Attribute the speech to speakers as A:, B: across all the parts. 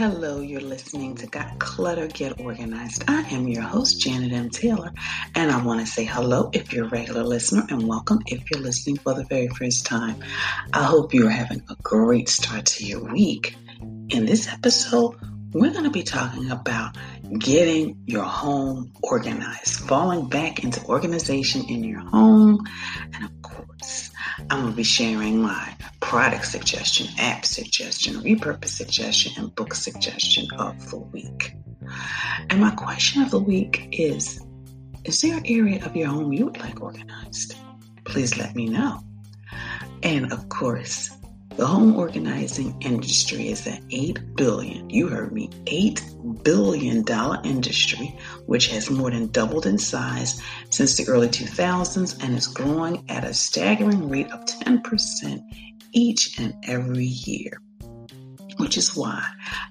A: Hello, you're listening to Got Clutter Get Organized. I am your host, Janet M. Taylor, and I want to say hello if you're a regular listener and welcome if you're listening for the very first time. I hope you're having a great start to your week. In this episode, we're going to be talking about getting your home organized, falling back into organization in your home, and of course, I'm going to be sharing my product suggestion, app suggestion, repurpose suggestion, and book suggestion of the week. And my question of the week is Is there an area of your home you would like organized? Please let me know. And of course, the home organizing industry is an 8 billion, you heard me, 8 billion dollar industry which has more than doubled in size since the early 2000s and is growing at a staggering rate of 10% each and every year. Which is why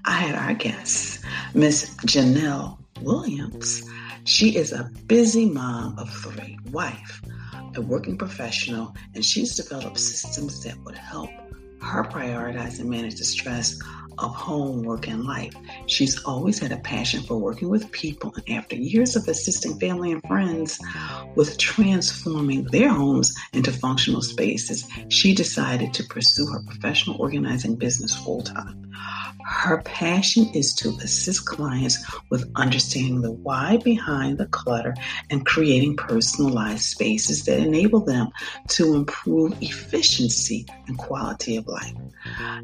A: I had our guest, Miss Janelle Williams. She is a busy mom of three, wife, a working professional, and she's developed systems that would help her prioritize and manage the stress of home, work, and life. She's always had a passion for working with people, and after years of assisting family and friends with transforming their homes into functional spaces, she decided to pursue her professional organizing business full time. Her passion is to assist clients with understanding the why behind the clutter and creating personalized spaces that enable them to improve efficiency and quality of life.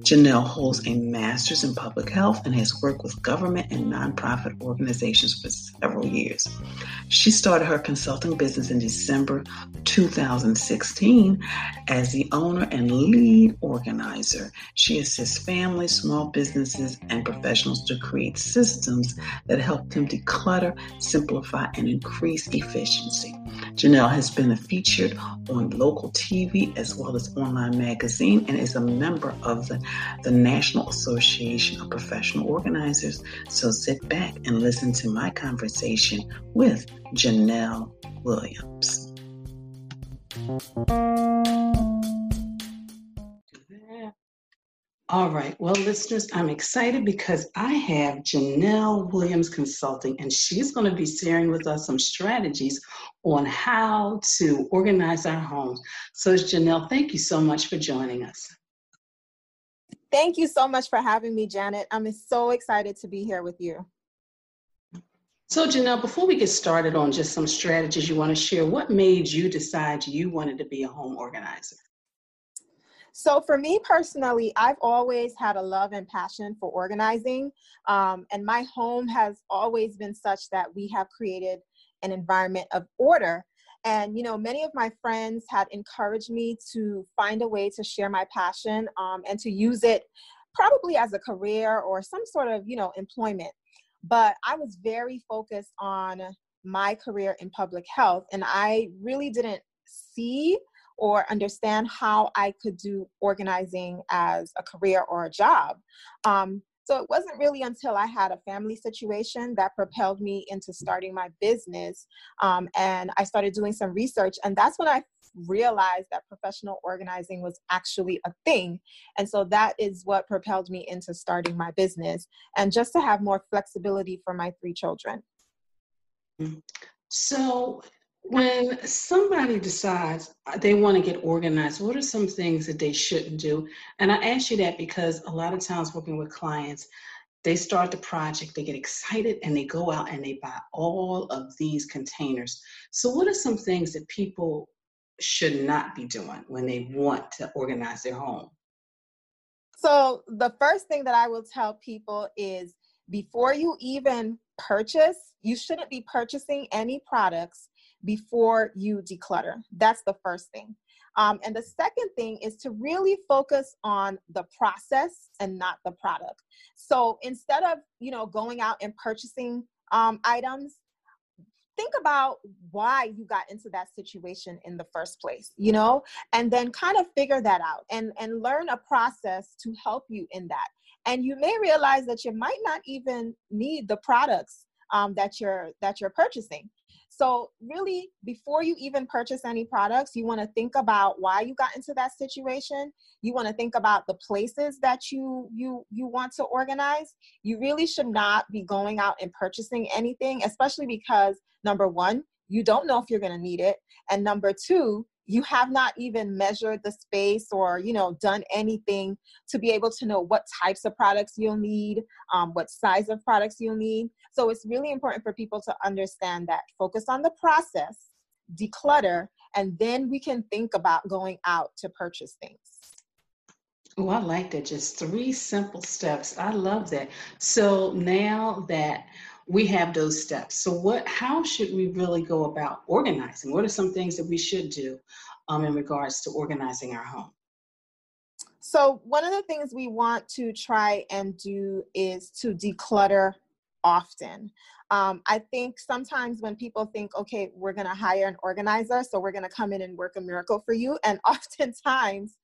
A: Janelle holds a master's in public health and has worked with government and nonprofit organizations for several years. She started her consulting business in December 2016 as the owner and lead organizer. She assists families, small businesses, and professionals to create systems that help them declutter, simplify, and increase efficiency. Janelle has been featured on local TV as well as online magazine and is a member of the, the National Association of Professional Organizers. So sit back and listen to my conversation with Janelle Williams. All right. Well, listeners, I'm excited because I have Janelle Williams Consulting, and she's going to be sharing with us some strategies on how to organize our homes. So, Janelle, thank you so much for joining us.
B: Thank you so much for having me, Janet. I'm so excited to be here with you.
A: So, Janelle, before we get started on just some strategies you want to share, what made you decide you wanted to be a home organizer?
B: So, for me personally, I've always had a love and passion for organizing. Um, and my home has always been such that we have created an environment of order. And, you know, many of my friends had encouraged me to find a way to share my passion um, and to use it probably as a career or some sort of, you know, employment. But I was very focused on my career in public health, and I really didn't see or understand how I could do organizing as a career or a job. Um, so it wasn't really until I had a family situation that propelled me into starting my business. Um, and I started doing some research, and that's when I realized that professional organizing was actually a thing. And so that is what propelled me into starting my business and just to have more flexibility for my three children.
A: So, when somebody decides uh, they want to get organized, what are some things that they shouldn't do? And I ask you that because a lot of times working with clients, they start the project, they get excited, and they go out and they buy all of these containers. So, what are some things that people should not be doing when they want to organize their home?
B: So, the first thing that I will tell people is before you even purchase, you shouldn't be purchasing any products before you declutter. That's the first thing. Um, and the second thing is to really focus on the process and not the product. So instead of you know going out and purchasing um, items, think about why you got into that situation in the first place you know and then kind of figure that out and and learn a process to help you in that and you may realize that you might not even need the products um, that you're that you're purchasing So, really, before you even purchase any products, you want to think about why you got into that situation. You want to think about the places that you you you want to organize. You really should not be going out and purchasing anything, especially because number one, you don't know if you're going to need it, and number two, you have not even measured the space or you know done anything to be able to know what types of products you'll need um, what size of products you'll need so it's really important for people to understand that focus on the process declutter and then we can think about going out to purchase things
C: Oh, I like that. Just three simple steps. I love that. So now that we have those steps. So what how should we really go about organizing? What are some things that we should do um, in regards to organizing our home?
B: So one of the things we want to try and do is to declutter often. Um, I think sometimes when people think, okay, we're going to hire an organizer, so we're going to come in and work a miracle for you. And oftentimes,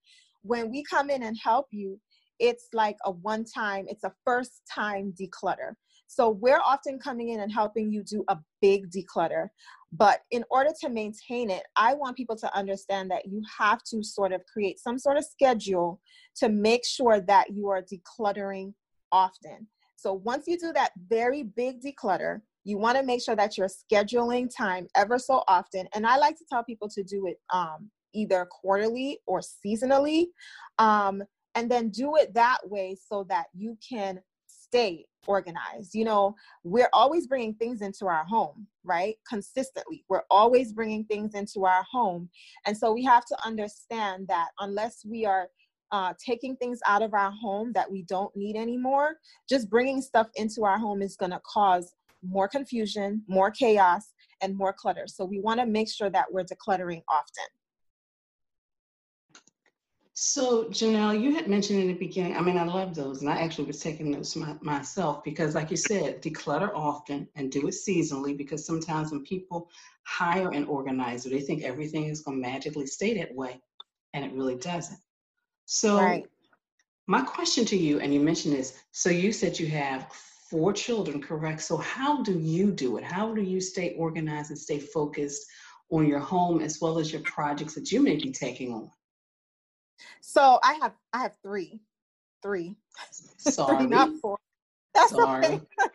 B: when we come in and help you, it's like a one time, it's a first time declutter. So we're often coming in and helping you do a big declutter. But in order to maintain it, I want people to understand that you have to sort of create some sort of schedule to make sure that you are decluttering often. So once you do that very big declutter, you want to make sure that you're scheduling time ever so often. And I like to tell people to do it um, either quarterly or seasonally. Um, and then do it that way so that you can stay organized. You know, we're always bringing things into our home, right? Consistently. We're always bringing things into our home. And so we have to understand that unless we are uh, taking things out of our home that we don't need anymore, just bringing stuff into our home is going to cause more confusion, more chaos, and more clutter. So we want to make sure that we're decluttering often.
C: So, Janelle, you had mentioned in the beginning, I mean, I love those, and I actually was taking notes my, myself because, like you said, declutter often and do it seasonally because sometimes when people hire an organizer, they think everything is going to magically stay that way, and it really doesn't. So, right. my question to you, and you mentioned this, so you said you have four children, correct? So, how do you do it? How do you stay organized and stay focused on your home as well as your projects that you may be taking on?
B: So I have I have three, three,
C: Sorry.
B: three not four. That's
C: Sorry.
B: okay.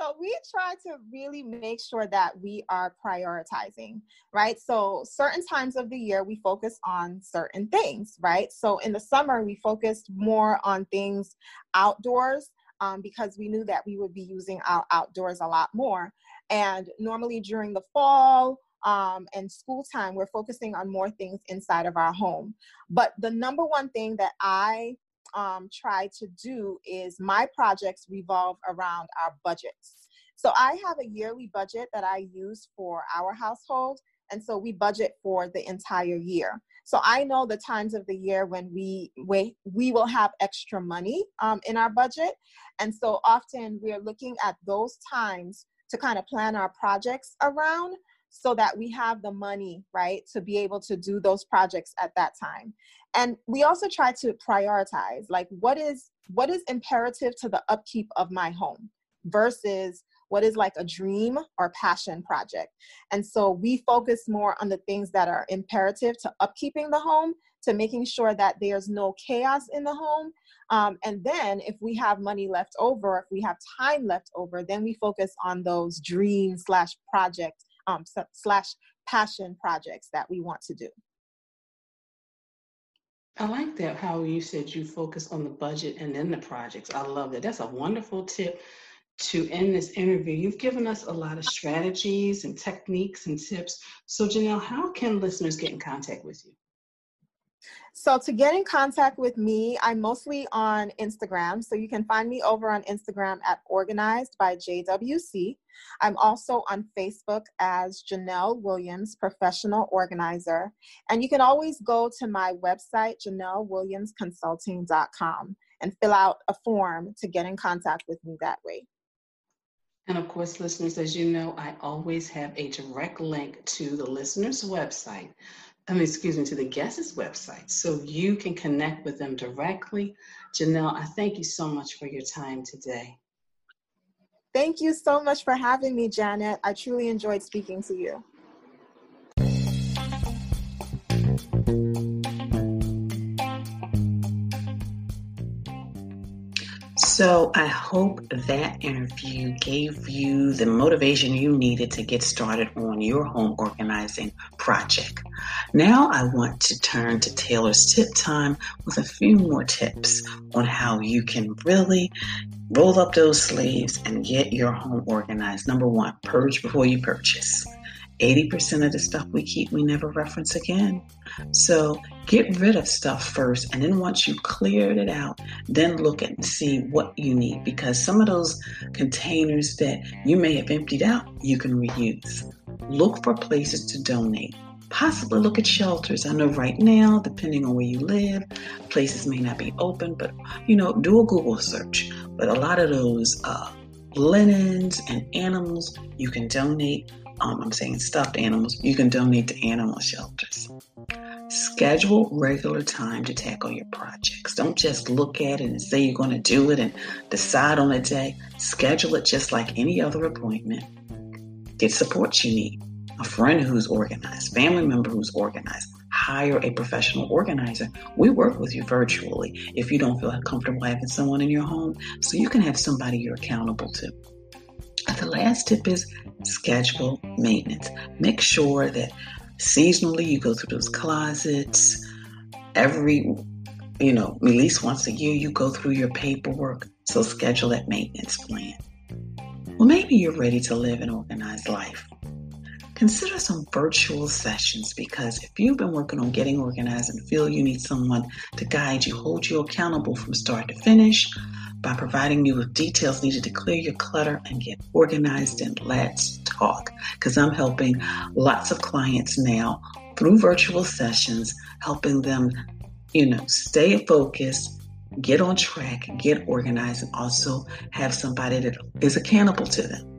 B: so we try to really make sure that we are prioritizing, right? So certain times of the year we focus on certain things, right? So in the summer we focused more on things outdoors um, because we knew that we would be using our outdoors a lot more. And normally during the fall um, and school time, we're focusing on more things inside of our home. But the number one thing that I um, try to do is my projects revolve around our budgets. So I have a yearly budget that I use for our household. And so we budget for the entire year. So I know the times of the year when we we, we will have extra money um, in our budget. And so often we're looking at those times to kind of plan our projects around so that we have the money, right, to be able to do those projects at that time. And we also try to prioritize like what is what is imperative to the upkeep of my home versus what is like a dream or passion project. And so we focus more on the things that are imperative to upkeeping the home, to making sure that there's no chaos in the home. Um, and then if we have money left over, if we have time left over, then we focus on those dream slash project um, slash passion projects that we want to do.
C: I like that how you said you focus on the budget and then the projects. I love that. That's a wonderful tip to end this interview. You've given us a lot of strategies and techniques and tips. So, Janelle, how can listeners get in contact with you?
B: So to get in contact with me, I'm mostly on Instagram. So you can find me over on Instagram at Organized by JWC. I'm also on Facebook as Janelle Williams, Professional Organizer. And you can always go to my website, JanelleWilliamsConsulting.com, and fill out a form to get in contact with me that way.
C: And of course, listeners, as you know, I always have a direct link to the listener's website I mean, excuse me, to the guest's website so you can connect with them directly. Janelle, I thank you so much for your time today.
B: Thank you so much for having me, Janet. I truly enjoyed speaking to you.
A: So, I hope that interview gave you the motivation you needed to get started on your home organizing project. Now, I want to turn to Taylor's tip time with a few more tips on how you can really roll up those sleeves and get your home organized. Number one, purge before you purchase. 80% of the stuff we keep, we never reference again. So get rid of stuff first. And then once you cleared it out, then look at and see what you need because some of those containers that you may have emptied out, you can reuse. Look for places to donate. Possibly look at shelters. I know right now, depending on where you live, places may not be open, but you know, do a Google search. But a lot of those uh, linens and animals you can donate um, I'm saying stuffed animals, you can donate to animal shelters. Schedule regular time to tackle your projects. Don't just look at it and say you're going to do it and decide on a day. Schedule it just like any other appointment. Get support you need. A friend who's organized, family member who's organized. Hire a professional organizer. We work with you virtually if you don't feel comfortable having someone in your home, so you can have somebody you're accountable to. The last tip is schedule maintenance. Make sure that seasonally you go through those closets. Every, you know, at least once a year you go through your paperwork. So schedule that maintenance plan. Well, maybe you're ready to live an organized life. Consider some virtual sessions because if you've been working on getting organized and feel you need someone to guide you, hold you accountable from start to finish, by providing you with details needed to clear your clutter and get organized and let's talk. Because I'm helping lots of clients now through virtual sessions, helping them, you know, stay focused, get on track, get organized, and also have somebody that is accountable to them.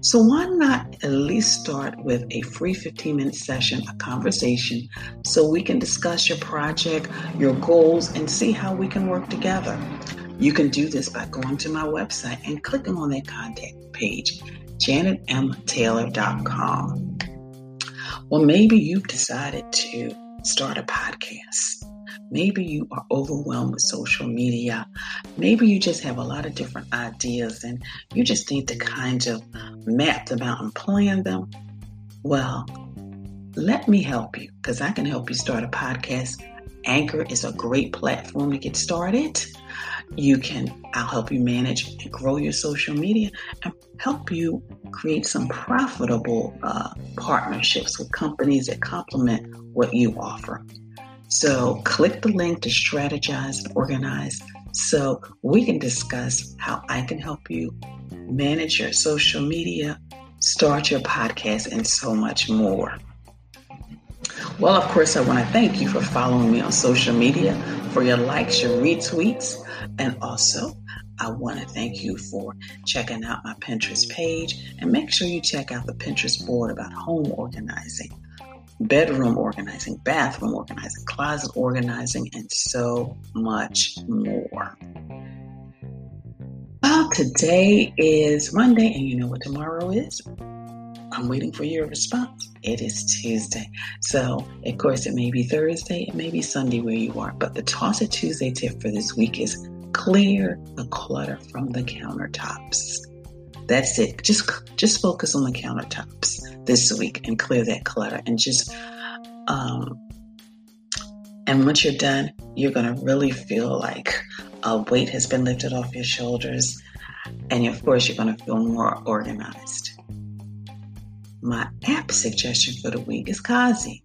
A: So, why not at least start with a free 15 minute session, a conversation, so we can discuss your project, your goals, and see how we can work together? You can do this by going to my website and clicking on that contact page, janetmtaylor.com. Well, maybe you've decided to start a podcast. Maybe you are overwhelmed with social media. Maybe you just have a lot of different ideas and you just need to kind of map them out and plan them. Well, let me help you because I can help you start a podcast. Anchor is a great platform to get started you can i'll help you manage and grow your social media and help you create some profitable uh, partnerships with companies that complement what you offer. So click the link to strategize and organize so we can discuss how i can help you manage your social media start your podcast and so much more. Well, of course, I want to thank you for following me on social media, for your likes, your retweets, and also I want to thank you for checking out my Pinterest page and make sure you check out the Pinterest board about home organizing, bedroom organizing, bathroom organizing, closet organizing, and so much more. Well, today is Monday, and you know what tomorrow is? I'm waiting for your response. It is Tuesday. So, of course, it may be Thursday, it may be Sunday where you are, but the Toss It Tuesday tip for this week is clear the clutter from the countertops. That's it. Just just focus on the countertops this week and clear that clutter and just um and once you're done, you're going to really feel like a weight has been lifted off your shoulders and of course you're going to feel more organized. My app suggestion for the week is Cozi.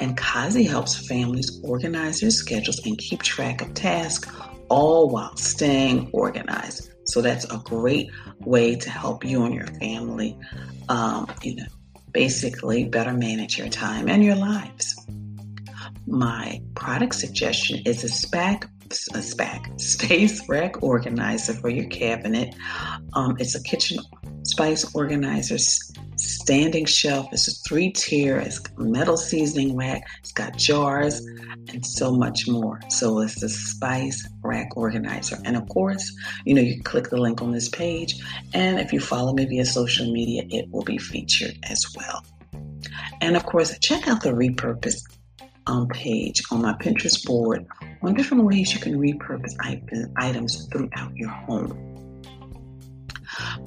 A: And Cozi helps families organize their schedules and keep track of tasks, all while staying organized. So that's a great way to help you and your family, um, you know, basically better manage your time and your lives. My product suggestion is a SPAC, a SPAC, Space Rack Organizer for your cabinet. Um, it's a kitchen Spice Organizer's standing shelf It's a three tier, it's metal seasoning rack, it's got jars, and so much more. So it's the Spice Rack Organizer. And of course, you know, you click the link on this page, and if you follow me via social media, it will be featured as well. And of course, check out the repurpose um, page on my Pinterest board on different ways you can repurpose items throughout your home.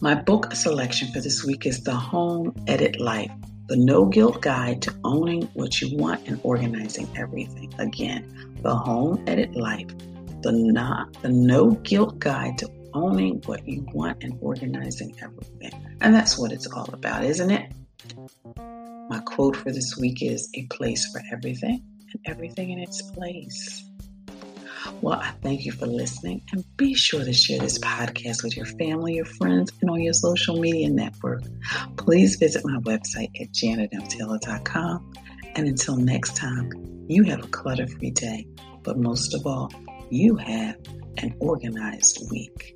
A: My book selection for this week is The Home Edit Life The No Guilt Guide to Owning What You Want and Organizing Everything. Again, The Home Edit Life the, not, the No Guilt Guide to Owning What You Want and Organizing Everything. And that's what it's all about, isn't it? My quote for this week is A place for everything and everything in its place. Well, I thank you for listening and be sure to share this podcast with your family, your friends, and on your social media network. Please visit my website at janetmtaylor.com. And until next time, you have a clutter free day, but most of all, you have an organized week.